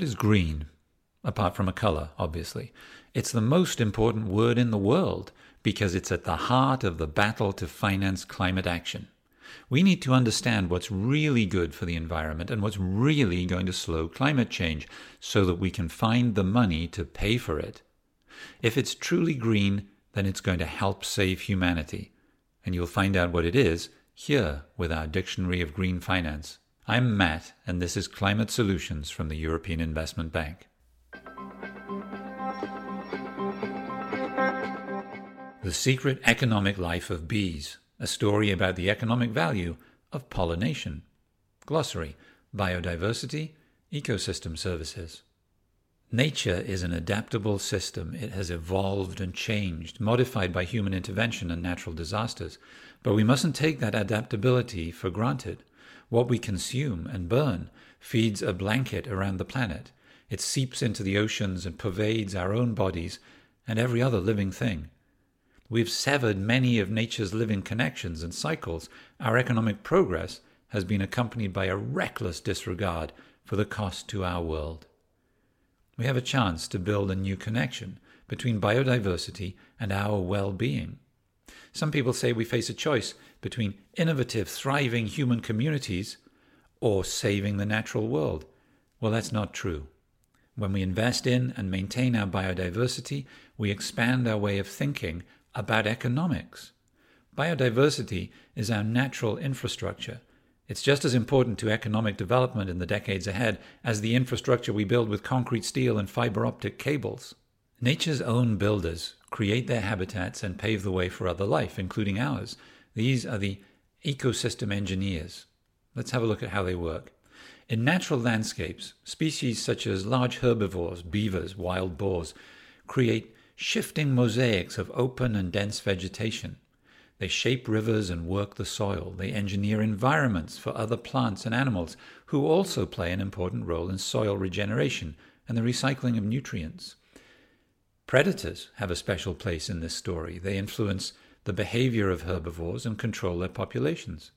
What is green? Apart from a color, obviously. It's the most important word in the world because it's at the heart of the battle to finance climate action. We need to understand what's really good for the environment and what's really going to slow climate change so that we can find the money to pay for it. If it's truly green, then it's going to help save humanity. And you'll find out what it is here with our Dictionary of Green Finance. I'm Matt, and this is Climate Solutions from the European Investment Bank. The Secret Economic Life of Bees, a story about the economic value of pollination. Glossary Biodiversity, Ecosystem Services. Nature is an adaptable system. It has evolved and changed, modified by human intervention and natural disasters. But we mustn't take that adaptability for granted. What we consume and burn feeds a blanket around the planet. It seeps into the oceans and pervades our own bodies and every other living thing. We've severed many of nature's living connections and cycles. Our economic progress has been accompanied by a reckless disregard for the cost to our world. We have a chance to build a new connection between biodiversity and our well being. Some people say we face a choice between innovative, thriving human communities or saving the natural world. Well, that's not true. When we invest in and maintain our biodiversity, we expand our way of thinking about economics. Biodiversity is our natural infrastructure. It's just as important to economic development in the decades ahead as the infrastructure we build with concrete steel and fiber optic cables. Nature's own builders create their habitats and pave the way for other life, including ours. These are the ecosystem engineers. Let's have a look at how they work. In natural landscapes, species such as large herbivores, beavers, wild boars, create shifting mosaics of open and dense vegetation. They shape rivers and work the soil. They engineer environments for other plants and animals who also play an important role in soil regeneration and the recycling of nutrients. Predators have a special place in this story. They influence the behavior of herbivores and control their populations.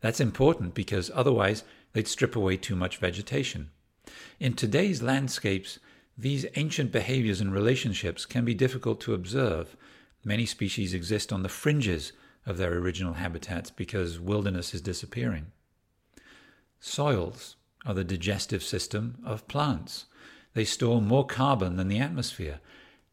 That's important because otherwise they'd strip away too much vegetation. In today's landscapes, these ancient behaviors and relationships can be difficult to observe. Many species exist on the fringes of their original habitats because wilderness is disappearing. Soils are the digestive system of plants. They store more carbon than the atmosphere.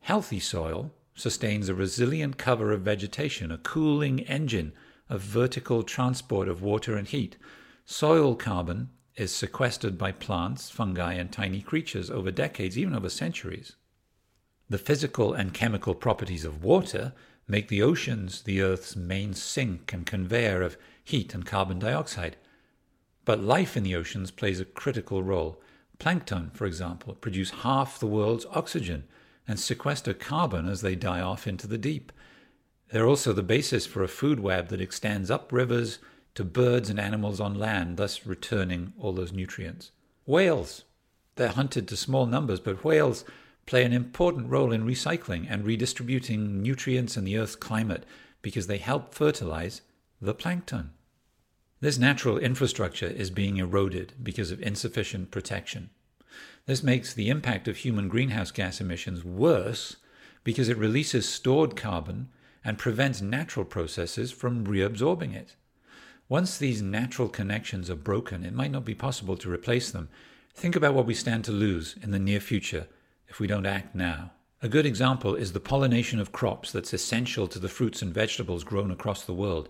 Healthy soil sustains a resilient cover of vegetation, a cooling engine of vertical transport of water and heat. Soil carbon is sequestered by plants, fungi, and tiny creatures over decades, even over centuries. The physical and chemical properties of water make the oceans the Earth's main sink and conveyor of heat and carbon dioxide. But life in the oceans plays a critical role. Plankton, for example, produce half the world's oxygen and sequester carbon as they die off into the deep. They're also the basis for a food web that extends up rivers, to birds and animals on land, thus returning all those nutrients. Whales. They're hunted to small numbers, but whales play an important role in recycling and redistributing nutrients in the Earth's climate because they help fertilize the plankton. This natural infrastructure is being eroded because of insufficient protection. This makes the impact of human greenhouse gas emissions worse because it releases stored carbon and prevents natural processes from reabsorbing it. Once these natural connections are broken, it might not be possible to replace them. Think about what we stand to lose in the near future if we don't act now. A good example is the pollination of crops that's essential to the fruits and vegetables grown across the world.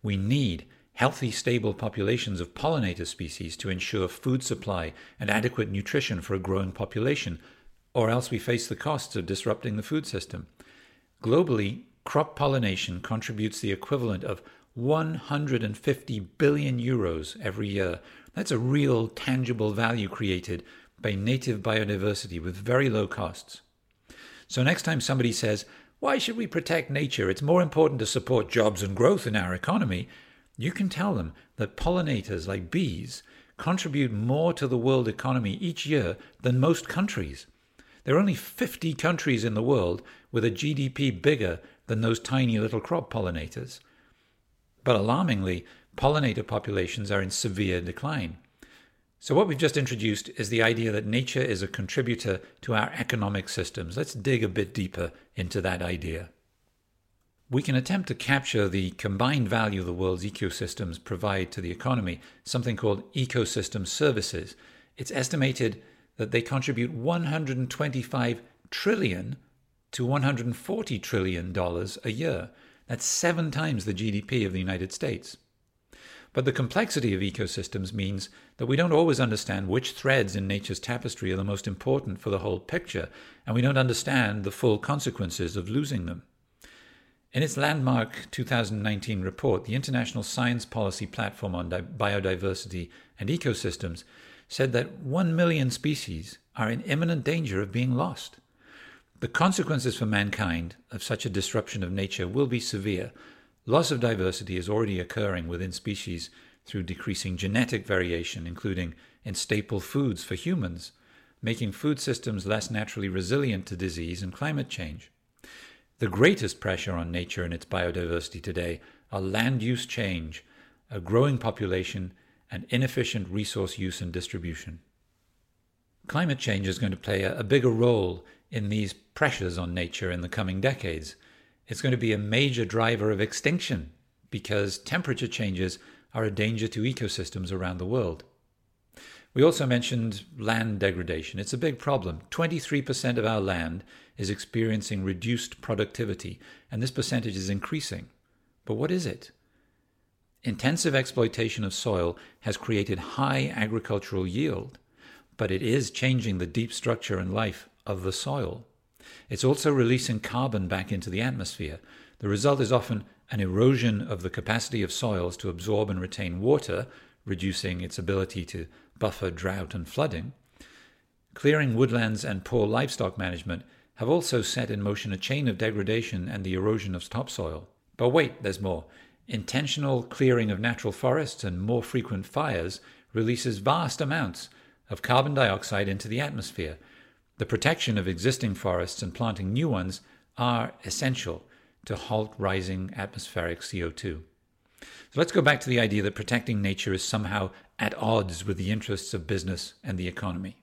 We need healthy, stable populations of pollinator species to ensure food supply and adequate nutrition for a growing population, or else we face the costs of disrupting the food system. Globally, crop pollination contributes the equivalent of 150 billion euros every year. That's a real tangible value created by native biodiversity with very low costs. So, next time somebody says, Why should we protect nature? It's more important to support jobs and growth in our economy. You can tell them that pollinators like bees contribute more to the world economy each year than most countries. There are only 50 countries in the world with a GDP bigger than those tiny little crop pollinators. But alarmingly, pollinator populations are in severe decline. So, what we've just introduced is the idea that nature is a contributor to our economic systems. Let's dig a bit deeper into that idea. We can attempt to capture the combined value the world's ecosystems provide to the economy, something called ecosystem services. It's estimated that they contribute 125 trillion to 140 trillion dollars a year. That's seven times the GDP of the United States. But the complexity of ecosystems means that we don't always understand which threads in nature's tapestry are the most important for the whole picture, and we don't understand the full consequences of losing them. In its landmark 2019 report, the International Science Policy Platform on Biodiversity and Ecosystems said that 1 million species are in imminent danger of being lost. The consequences for mankind of such a disruption of nature will be severe, Loss of diversity is already occurring within species through decreasing genetic variation, including in staple foods for humans, making food systems less naturally resilient to disease and climate change. The greatest pressure on nature and its biodiversity today are land use change, a growing population, and inefficient resource use and distribution. Climate change is going to play a, bigger role in these pressures on nature in the coming decades it's going to be a major driver of extinction because temperature changes are a danger to ecosystems around the world. We also mentioned land degradation. It's a big problem. 23% of our land is experiencing reduced productivity, and this percentage is increasing. But what is it? Intensive exploitation of soil has created high agricultural yield, but it is changing the deep structure and life of the soil. It's also releasing carbon back into the atmosphere. The result is often an erosion of the capacity of soils to absorb and retain water, reducing its ability to buffer drought and flooding. Clearing woodlands and poor livestock management have also set in motion a chain of degradation and the erosion of topsoil. But wait, there's more. Intentional clearing of natural forests and more frequent fires releases vast amounts of carbon dioxide into the atmosphere, the protection of existing forests and planting new ones are essential to halt rising atmospheric CO2. So let's go back to the idea that protecting nature is somehow at odds with the interests of business and the economy.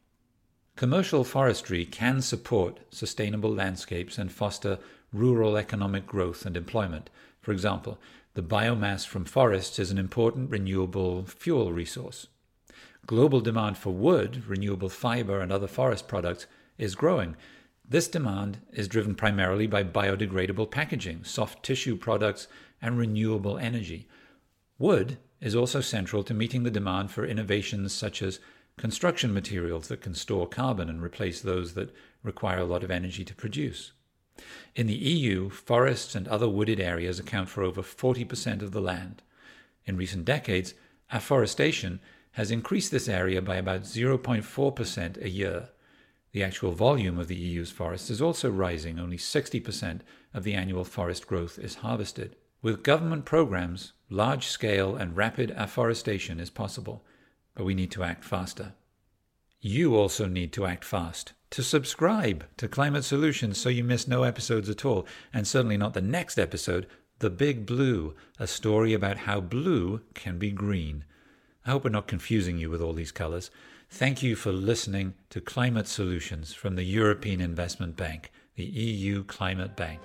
Commercial forestry can support sustainable landscapes and foster rural economic growth and employment. For example, the biomass from forests is an important renewable fuel resource. Global demand for wood, renewable fiber, and other forest products is growing. This demand is driven primarily by biodegradable packaging, soft tissue products, and renewable energy. Wood is also central to meeting the demand for innovations such as construction materials that can store carbon and replace those that require a lot of energy to produce. In the EU, forests and other wooded areas account for over 40% of the land. In recent decades, afforestation has increased this area by about 0.4% a year. The actual volume of the EU's forests is also rising. Only 60% of the annual forest growth is harvested. With government programs, large scale and rapid afforestation is possible, but we need to act faster. You also need to act fast. To subscribe to Climate Solutions so you miss no episodes at all, and certainly not the next episode, The Big Blue, a story about how blue can be green. I hope we're not confusing you with all these colors. Thank you for listening to Climate Solutions from the European Investment Bank, the EU Climate Bank.